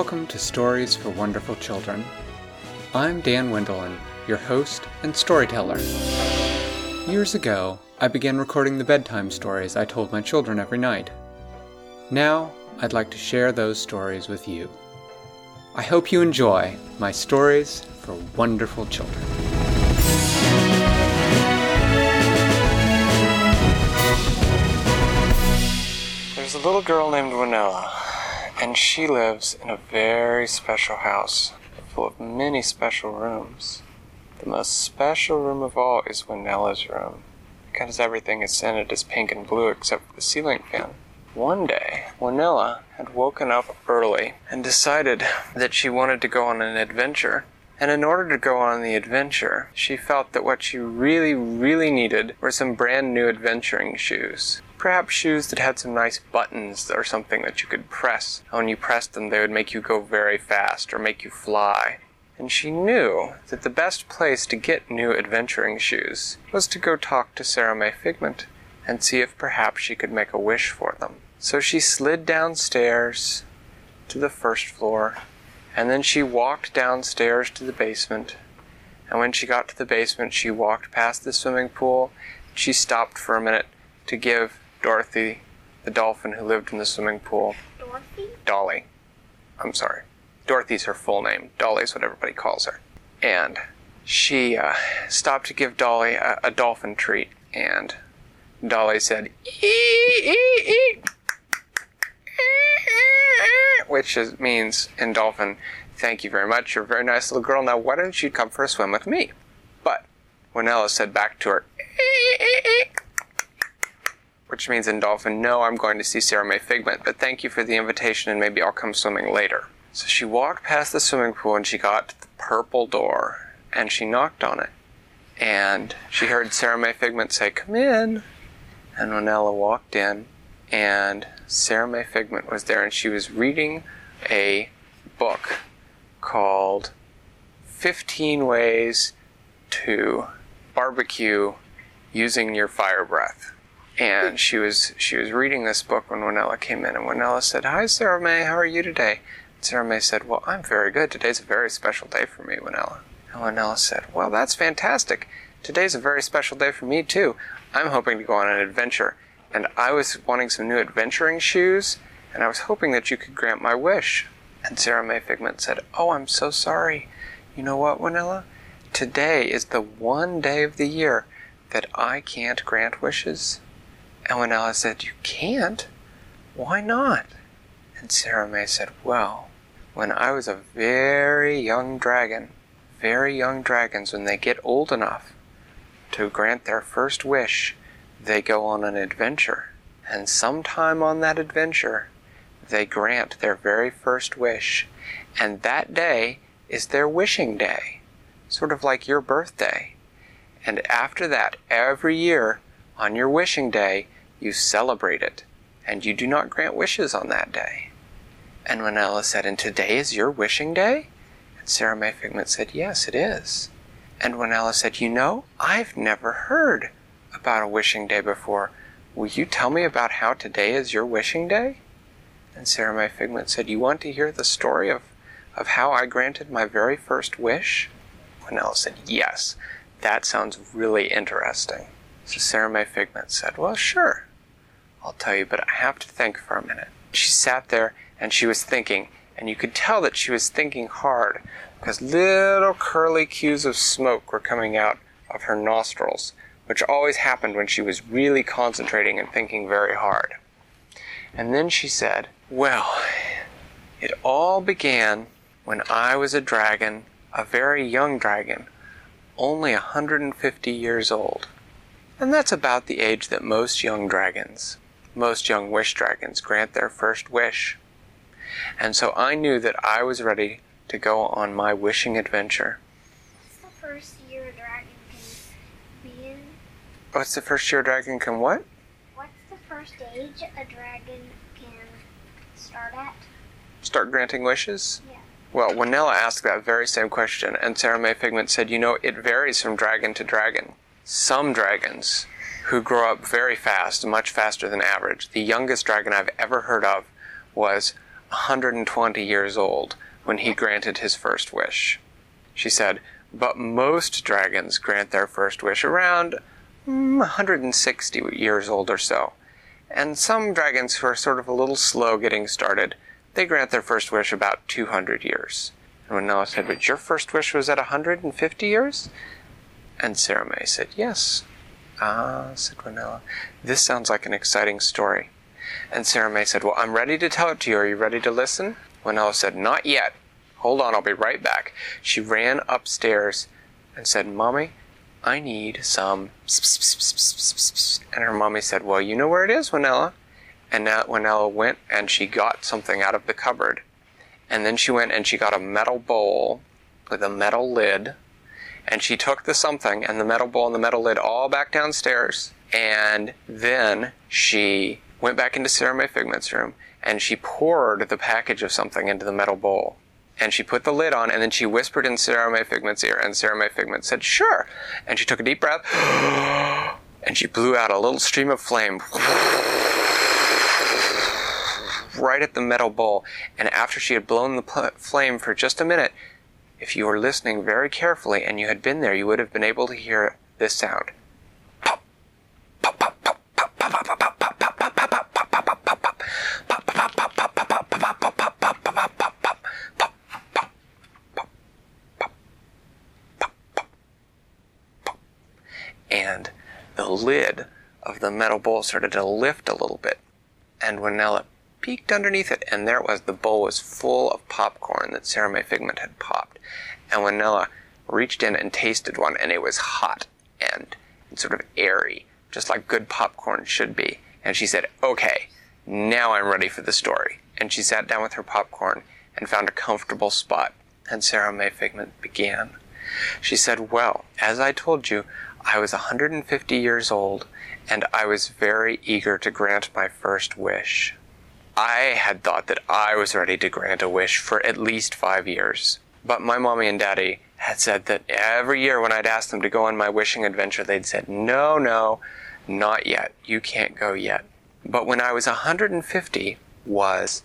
welcome to Stories for Wonderful Children. I'm Dan Wendelin, your host and storyteller. Years ago, I began recording the bedtime stories I told my children every night. Now, I'd like to share those stories with you. I hope you enjoy my stories for wonderful children. There's a little girl named Winella, and she lives in a very special house full of many special rooms. The most special room of all is Winella's room, because everything is scented as pink and blue except for the ceiling fan. One day, Winella had woken up early and decided that she wanted to go on an adventure. And in order to go on the adventure, she felt that what she really, really needed were some brand new adventuring shoes. Perhaps shoes that had some nice buttons or something that you could press. When you pressed them, they would make you go very fast or make you fly. And she knew that the best place to get new adventuring shoes was to go talk to Sarah May Figment and see if perhaps she could make a wish for them. So she slid downstairs to the first floor, and then she walked downstairs to the basement. And when she got to the basement, she walked past the swimming pool. She stopped for a minute to give Dorothy, the dolphin who lived in the swimming pool, Dorothy? Dolly. I'm sorry. Dorothy's her full name. Dolly's what everybody calls her. And she uh, stopped to give Dolly a, a dolphin treat, and Dolly said, "Ee, ee, ee." which is, means in dolphin, thank you very much, you're a very nice little girl. Now, why don't you come for a swim with me? But Winella said back to her, which means in dolphin, no, I'm going to see Sarah May Figment, but thank you for the invitation and maybe I'll come swimming later. So she walked past the swimming pool and she got to the purple door and she knocked on it. And she heard Sarah May Figment say, Come in. And Winella walked in and Sarah May Figment was there and she was reading a book called 15 Ways to Barbecue Using Your Fire Breath and she was she was reading this book when Winella came in, and Winella said, "Hi, Sarah May. How are you today?" And Sarah May said, "Well, I'm very good. Today's a very special day for me, Winella." And Winella said, "Well, that's fantastic. Today's a very special day for me too. I'm hoping to go on an adventure, and I was wanting some new adventuring shoes, and I was hoping that you could grant my wish." And Sarah May Figment said, "Oh, I'm so sorry. You know what, Winella? Today is the one day of the year that I can't grant wishes." And Winella said, You can't? Why not? And Sarah May said, Well, when I was a very young dragon, very young dragons, when they get old enough to grant their first wish, they go on an adventure. And sometime on that adventure, they grant their very first wish. And that day is their wishing day, sort of like your birthday. And after that, every year, on your wishing day, you celebrate it, and you do not grant wishes on that day. And Winella said, And today is your wishing day? And Sarah May Figment said, Yes, it is. And Winella said, You know, I've never heard about a wishing day before. Will you tell me about how today is your wishing day? And Sarah May Figment said, You want to hear the story of, of how I granted my very first wish? Winella said, Yes, that sounds really interesting. So Sarah May Figment said, Well, sure. I'll tell you, but I have to think for a minute. She sat there and she was thinking, and you could tell that she was thinking hard because little curly cues of smoke were coming out of her nostrils, which always happened when she was really concentrating and thinking very hard. And then she said, Well, it all began when I was a dragon, a very young dragon, only a 150 years old. And that's about the age that most young dragons, most young wish dragons, grant their first wish. And so I knew that I was ready to go on my wishing adventure. What's the first year a dragon can be in? What's the first year a dragon can what? What's the first age a dragon can start at? Start granting wishes? Yeah. Well, Winella asked that very same question, and Sarah May Figment said, You know, it varies from dragon to dragon. Some dragons who grow up very fast, much faster than average. The youngest dragon I've ever heard of was 120 years old when he granted his first wish. She said, But most dragons grant their first wish around mm, 160 years old or so. And some dragons who are sort of a little slow getting started, they grant their first wish about 200 years. And Winella said, But your first wish was at 150 years? And Sarah May said, Yes. Ah, said Winella, this sounds like an exciting story. And Sarah May said, Well, I'm ready to tell it to you. Are you ready to listen? Winella said, Not yet. Hold on, I'll be right back. She ran upstairs and said, Mommy, I need some. And her mommy said, Well, you know where it is, Winella. And now Winella went and she got something out of the cupboard. And then she went and she got a metal bowl with a metal lid and she took the something and the metal bowl and the metal lid all back downstairs. And then she went back into Sarah May Figment's room and she poured the package of something into the metal bowl. And she put the lid on and then she whispered in Sarah May Figment's ear and Sarah May Figment said, Sure. And she took a deep breath and she blew out a little stream of flame right at the metal bowl. And after she had blown the pl- flame for just a minute, if you were listening very carefully and you had been there, you would have been able to hear this sound. And the lid of the metal bowl started to lift a little bit. And Winella peeked underneath it, and there it was. The bowl was full of popcorn that Sarah May Figment had popped. And Winella reached in and tasted one, and it was hot and, and sort of airy, just like good popcorn should be. And she said, Okay, now I'm ready for the story. And she sat down with her popcorn and found a comfortable spot. And Sarah May Figment began. She said, Well, as I told you, I was 150 years old, and I was very eager to grant my first wish. I had thought that I was ready to grant a wish for at least five years. But my mommy and daddy had said that every year when I'd asked them to go on my wishing adventure, they'd said, no, no, not yet. You can't go yet. But when I was 150 was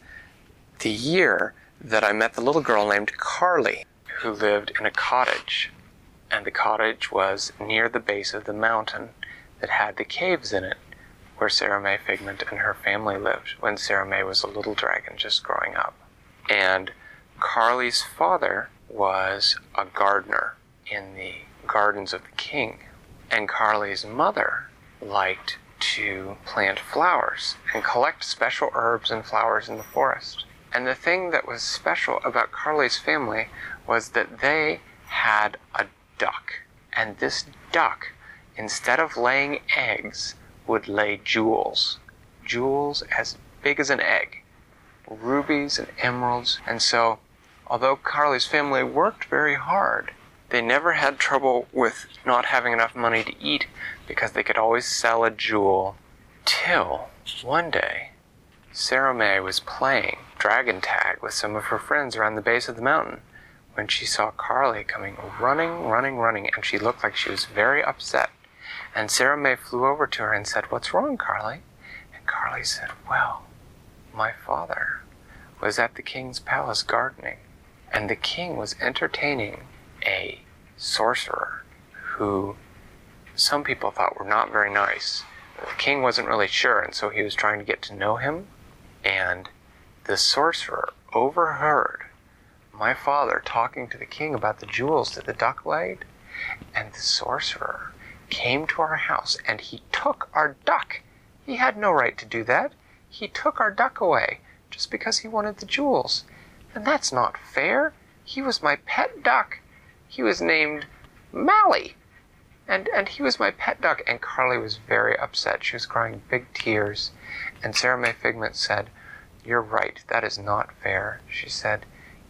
the year that I met the little girl named Carly, who lived in a cottage. And the cottage was near the base of the mountain that had the caves in it where Sarah May Figment and her family lived when Sarah May was a little dragon just growing up. And Carly's father was a gardener in the gardens of the king. And Carly's mother liked to plant flowers and collect special herbs and flowers in the forest. And the thing that was special about Carly's family was that they had a duck. And this duck, instead of laying eggs, would lay jewels, jewels as big as an egg, rubies and emeralds. And so, although Carly's family worked very hard, they never had trouble with not having enough money to eat because they could always sell a jewel. Till one day, Sarah May was playing dragon tag with some of her friends around the base of the mountain when she saw Carly coming running, running, running, and she looked like she was very upset. And Sarah May flew over to her and said, What's wrong, Carly? And Carly said, Well, my father was at the king's palace gardening, and the king was entertaining a sorcerer who some people thought were not very nice. The king wasn't really sure, and so he was trying to get to know him. And the sorcerer overheard my father talking to the king about the jewels that the duck laid, and the sorcerer came to our house and he took our duck. He had no right to do that. He took our duck away just because he wanted the jewels. And that's not fair. He was my pet duck. He was named Mally. And, and he was my pet duck. And Carly was very upset. She was crying big tears. And Sarah May Figment said, You're right. That is not fair. She said,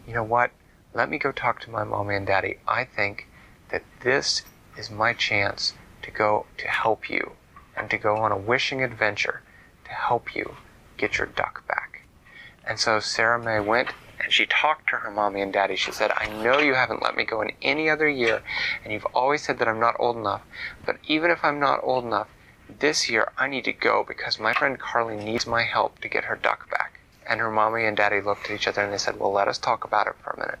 You know what? Let me go talk to my mommy and daddy. I think that this is my chance to go to help you and to go on a wishing adventure to help you get your duck back. And so Sarah May went and she talked to her mommy and daddy. She said, I know you haven't let me go in any other year, and you've always said that I'm not old enough, but even if I'm not old enough, this year I need to go because my friend Carly needs my help to get her duck back. And her mommy and daddy looked at each other and they said, Well, let us talk about it for a minute.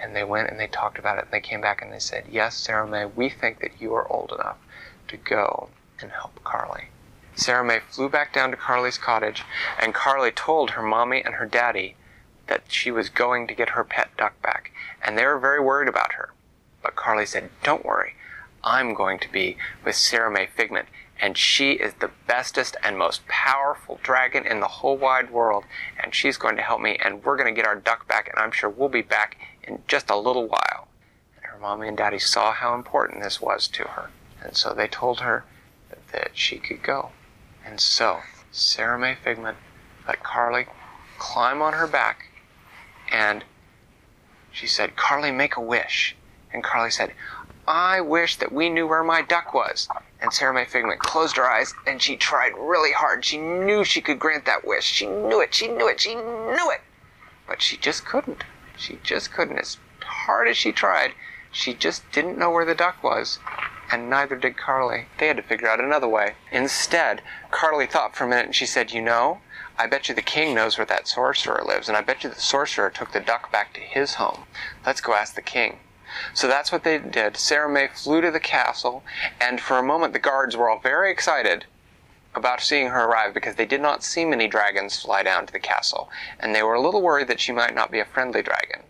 And they went and they talked about it and they came back and they said, Yes, Sarah May, we think that you are old enough to go and help Carly. Sarah May flew back down to Carly's cottage and Carly told her mommy and her daddy that she was going to get her pet duck back. And they were very worried about her. But Carly said, Don't worry. I'm going to be with Sarah May Figment, and she is the bestest and most powerful dragon in the whole wide world, and she's going to help me, and we're going to get our duck back, and I'm sure we'll be back in just a little while. And her mommy and daddy saw how important this was to her, and so they told her that she could go. And so, Sarah May Figment let Carly climb on her back, and she said, Carly, make a wish. And Carly said, I wish that we knew where my duck was. And Sarah May Figment closed her eyes and she tried really hard. She knew she could grant that wish. She knew it, she knew it, she knew it. But she just couldn't. She just couldn't. As hard as she tried, she just didn't know where the duck was. And neither did Carly. They had to figure out another way. Instead, Carly thought for a minute and she said, You know, I bet you the king knows where that sorcerer lives, and I bet you the sorcerer took the duck back to his home. Let's go ask the king. So that's what they did. Sarah May flew to the castle, and for a moment the guards were all very excited about seeing her arrive because they did not see many dragons fly down to the castle, and they were a little worried that she might not be a friendly dragon.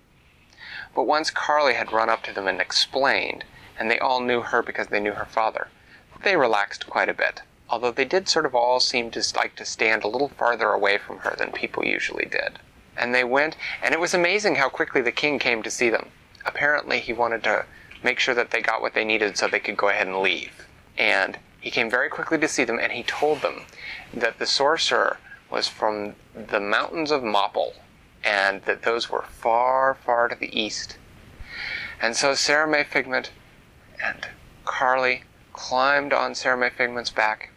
But once Carly had run up to them and explained, and they all knew her because they knew her father, they relaxed quite a bit, although they did sort of all seem to like to stand a little farther away from her than people usually did. And they went, and it was amazing how quickly the king came to see them apparently he wanted to make sure that they got what they needed so they could go ahead and leave. And he came very quickly to see them and he told them that the sorcerer was from the mountains of Moppel and that those were far, far to the east. And so Sarah May Figment and Carly climbed on Sarah May Figment's back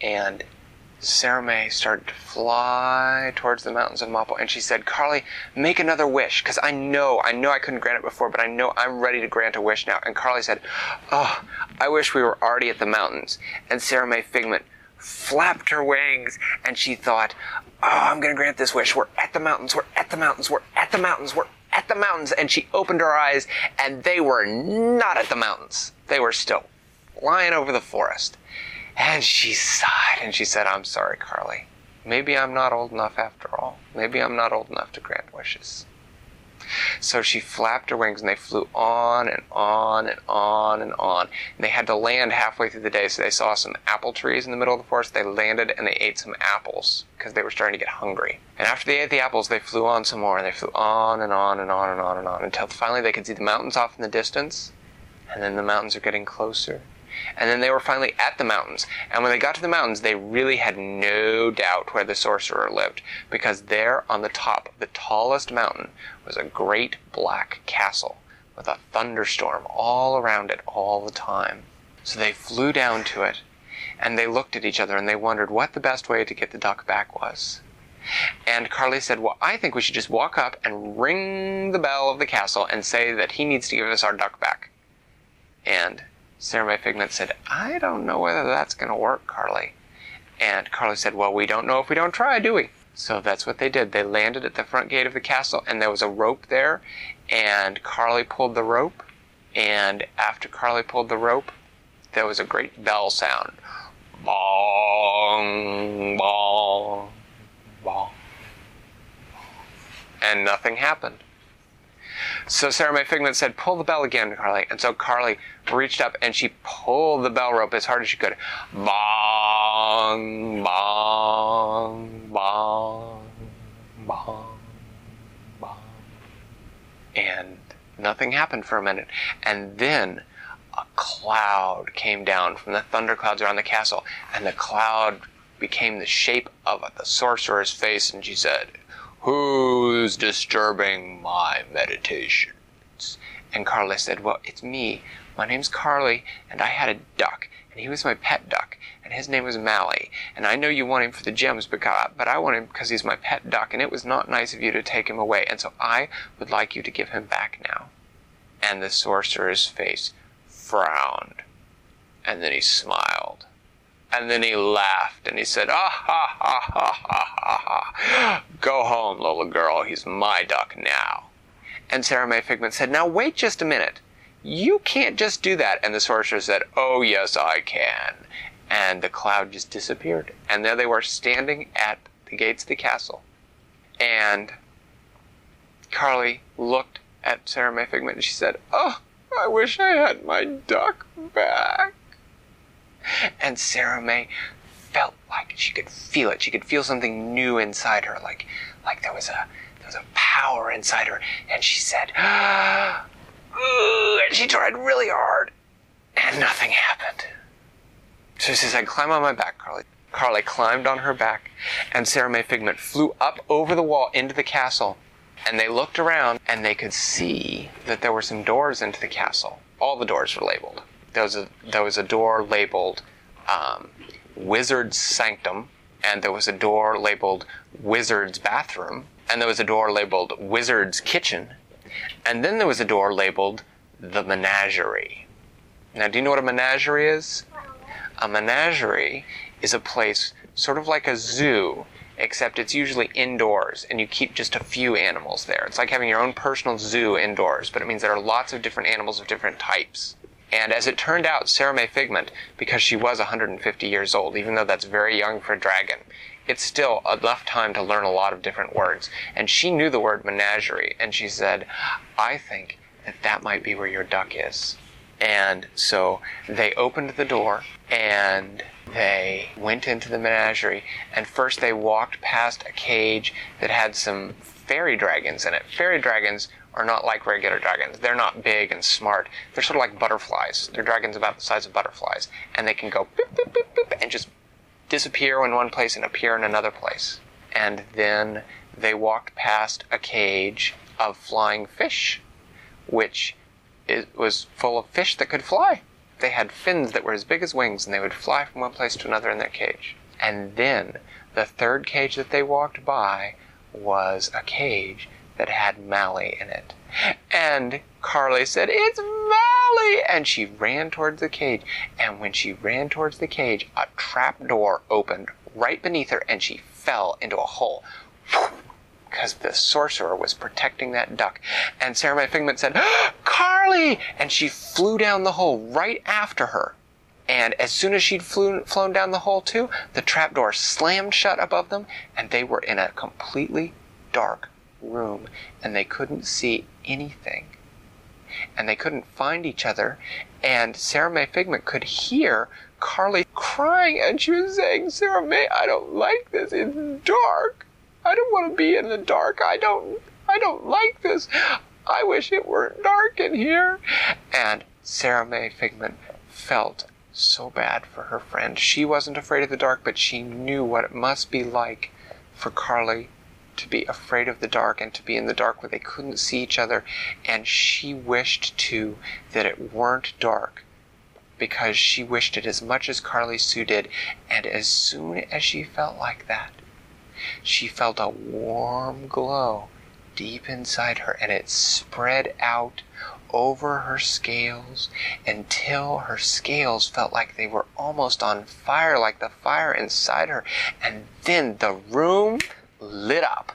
and Sarah May started to fly towards the mountains of Moppel, and she said, Carly, make another wish, because I know, I know I couldn't grant it before, but I know I'm ready to grant a wish now. And Carly said, Oh, I wish we were already at the mountains. And Sarah May Figment flapped her wings, and she thought, Oh, I'm going to grant this wish. We're at the mountains, we're at the mountains, we're at the mountains, we're at the mountains. And she opened her eyes, and they were not at the mountains. They were still flying over the forest. And she sighed and she said, I'm sorry, Carly. Maybe I'm not old enough after all. Maybe I'm not old enough to grant wishes. So she flapped her wings and they flew on and on and on and on. And they had to land halfway through the day, so they saw some apple trees in the middle of the forest. They landed and they ate some apples because they were starting to get hungry. And after they ate the apples, they flew on some more and they flew on and on and on and on and on until finally they could see the mountains off in the distance. And then the mountains are getting closer and then they were finally at the mountains. And when they got to the mountains, they really had no doubt where the sorcerer lived, because there on the top of the tallest mountain was a great black castle with a thunderstorm all around it all the time. So they flew down to it, and they looked at each other and they wondered what the best way to get the duck back was. And Carly said, Well, I think we should just walk up and ring the bell of the castle and say that he needs to give us our duck back. And Sarah May Figment said, I don't know whether that's going to work, Carly. And Carly said, Well, we don't know if we don't try, do we? So that's what they did. They landed at the front gate of the castle, and there was a rope there, and Carly pulled the rope. And after Carly pulled the rope, there was a great bell sound. Bong, bong, bong. And nothing happened. So Sarah May Figment said, pull the bell again, Carly. And so Carly reached up and she pulled the bell rope as hard as she could. Bong, bong, bong, bong, bong. And nothing happened for a minute. And then a cloud came down from the thunderclouds around the castle. And the cloud became the shape of the sorcerer's face. And she said, Who's disturbing my meditations? And Carly said, Well, it's me. My name's Carly, and I had a duck, and he was my pet duck, and his name was Mally. And I know you want him for the gems, because, but I want him because he's my pet duck, and it was not nice of you to take him away, and so I would like you to give him back now. And the sorcerer's face frowned, and then he smiled. And then he laughed and he said, Ah ha ha ha ha ha ha. Go home, little girl. He's my duck now. And Sarah May Figment said, Now wait just a minute. You can't just do that. And the sorcerer said, Oh, yes, I can. And the cloud just disappeared. And there they were standing at the gates of the castle. And Carly looked at Sarah May Figment and she said, Oh, I wish I had my duck back. And Sarah May felt like she could feel it. She could feel something new inside her, like like there was a there was a power inside her. And she said, And she tried really hard, and nothing happened. So she said, "Climb on my back, Carly." Carly climbed on her back, and Sarah May Figment flew up over the wall into the castle. And they looked around, and they could see that there were some doors into the castle. All the doors were labeled. There was a there was a door labeled um, Wizard's Sanctum, and there was a door labeled Wizard's Bathroom, and there was a door labeled Wizard's Kitchen, and then there was a door labeled the Menagerie. Now, do you know what a menagerie is? A menagerie is a place sort of like a zoo, except it's usually indoors and you keep just a few animals there. It's like having your own personal zoo indoors, but it means there are lots of different animals of different types. And as it turned out, Sarah May Figment, because she was 150 years old, even though that's very young for a dragon, it's still enough time to learn a lot of different words. And she knew the word menagerie, and she said, I think that that might be where your duck is. And so they opened the door and they went into the menagerie. And first they walked past a cage that had some fairy dragons in it. Fairy dragons are not like regular dragons. They're not big and smart. They're sort of like butterflies. They're dragons about the size of butterflies. And they can go boop, boop, boop, boop, and just disappear in one place and appear in another place. And then they walked past a cage of flying fish, which it was full of fish that could fly. They had fins that were as big as wings, and they would fly from one place to another in their cage. And then the third cage that they walked by was a cage that had Mally in it. And Carly said, It's Mally! And she ran towards the cage. And when she ran towards the cage, a trap door opened right beneath her, and she fell into a hole. Because the sorcerer was protecting that duck. And Sarah May Figment said, Carly! And she flew down the hole right after her. And as soon as she'd flew, flown down the hole too, the trapdoor slammed shut above them, and they were in a completely dark room, and they couldn't see anything. And they couldn't find each other, and Sarah May Figment could hear Carly crying, and she was saying, Sarah May, I don't like this. It's dark. I don't want to be in the dark. I don't, I don't like this. I wish it weren't dark in here. And Sarah May Figment felt so bad for her friend. She wasn't afraid of the dark, but she knew what it must be like for Carly to be afraid of the dark and to be in the dark where they couldn't see each other. And she wished too that it weren't dark because she wished it as much as Carly Sue did. And as soon as she felt like that, she felt a warm glow deep inside her and it spread out over her scales until her scales felt like they were almost on fire, like the fire inside her. And then the room lit up.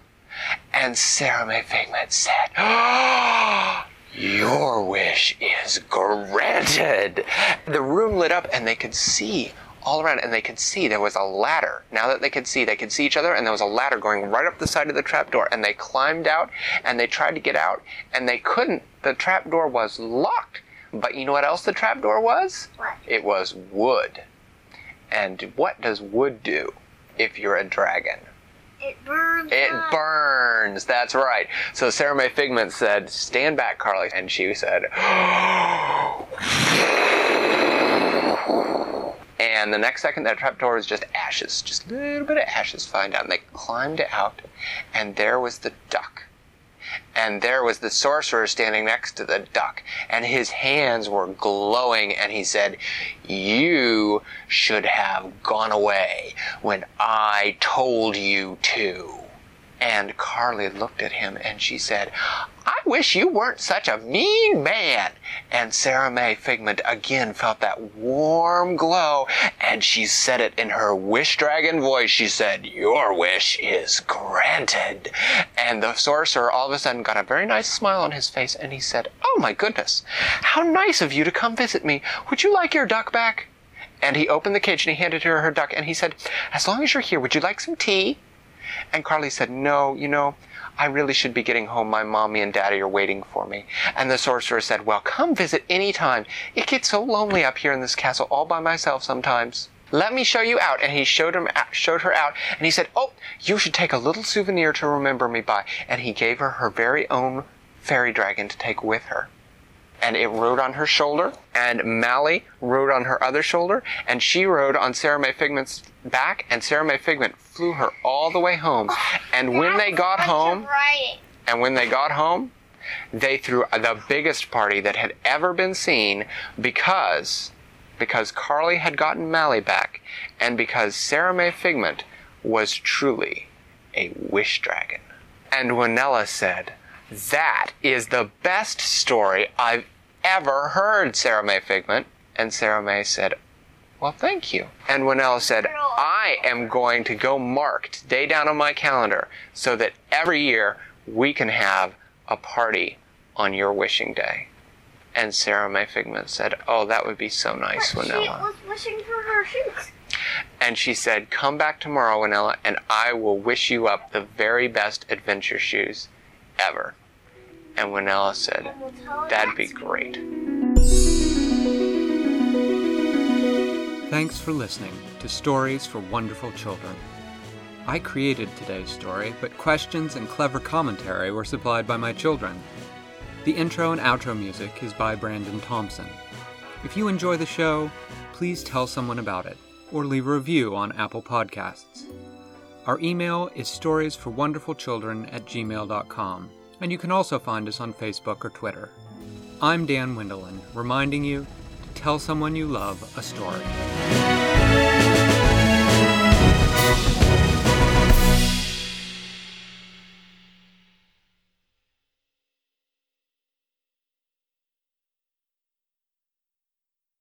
And Sarah May Figment said, oh, Your wish is granted. The room lit up and they could see all around and they could see there was a ladder. Now that they could see, they could see each other and there was a ladder going right up the side of the trapdoor and they climbed out and they tried to get out and they couldn't. The trapdoor was locked. But you know what else the trapdoor was? What? It was wood. And what does wood do if you're a dragon? It burns. It up. burns. That's right. So Sarah May Figment said, "Stand back, Carly," and she said, and the next second, that trapdoor was just ashes, just a little bit of ashes flying down. They climbed out, and there was the duck. And there was the sorcerer standing next to the duck, and his hands were glowing, and he said, You should have gone away when I told you to. And Carly looked at him and she said, I wish you weren't such a mean man. And Sarah May Figment again felt that warm glow and she said it in her wish dragon voice. She said, Your wish is granted. And the sorcerer all of a sudden got a very nice smile on his face and he said, Oh my goodness, how nice of you to come visit me. Would you like your duck back? And he opened the cage and he handed her her duck and he said, As long as you're here, would you like some tea? And Carly said, No, you know, I really should be getting home. My mommy and daddy are waiting for me. And the sorcerer said, Well, come visit any time. It gets so lonely up here in this castle all by myself sometimes. Let me show you out. And he showed him showed her out and he said, Oh, you should take a little souvenir to remember me by. And he gave her her very own fairy dragon to take with her and it rode on her shoulder, and Mally rode on her other shoulder, and she rode on Sarah May Figment's back, and Sarah May Figment flew her all the way home. And when they got home, and when they got home, they threw the biggest party that had ever been seen because because Carly had gotten Mally back, and because Sarah May Figment was truly a wish dragon. And when Winella said, that is the best story I've ever heard, Sarah May Figment. And Sarah May said, Well, thank you. And Winella said, I am going to go mark today down on my calendar so that every year we can have a party on your wishing day. And Sarah May Figment said, Oh, that would be so nice, but Winella. She was wishing for her shoes. And she said, Come back tomorrow, Winella, and I will wish you up the very best adventure shoes ever. And Winella said, That'd be great. Thanks for listening to Stories for Wonderful Children. I created today's story, but questions and clever commentary were supplied by my children. The intro and outro music is by Brandon Thompson. If you enjoy the show, please tell someone about it or leave a review on Apple Podcasts. Our email is storiesforwonderfulchildren at gmail.com and you can also find us on Facebook or Twitter. I'm Dan Wendelin, reminding you to tell someone you love a story.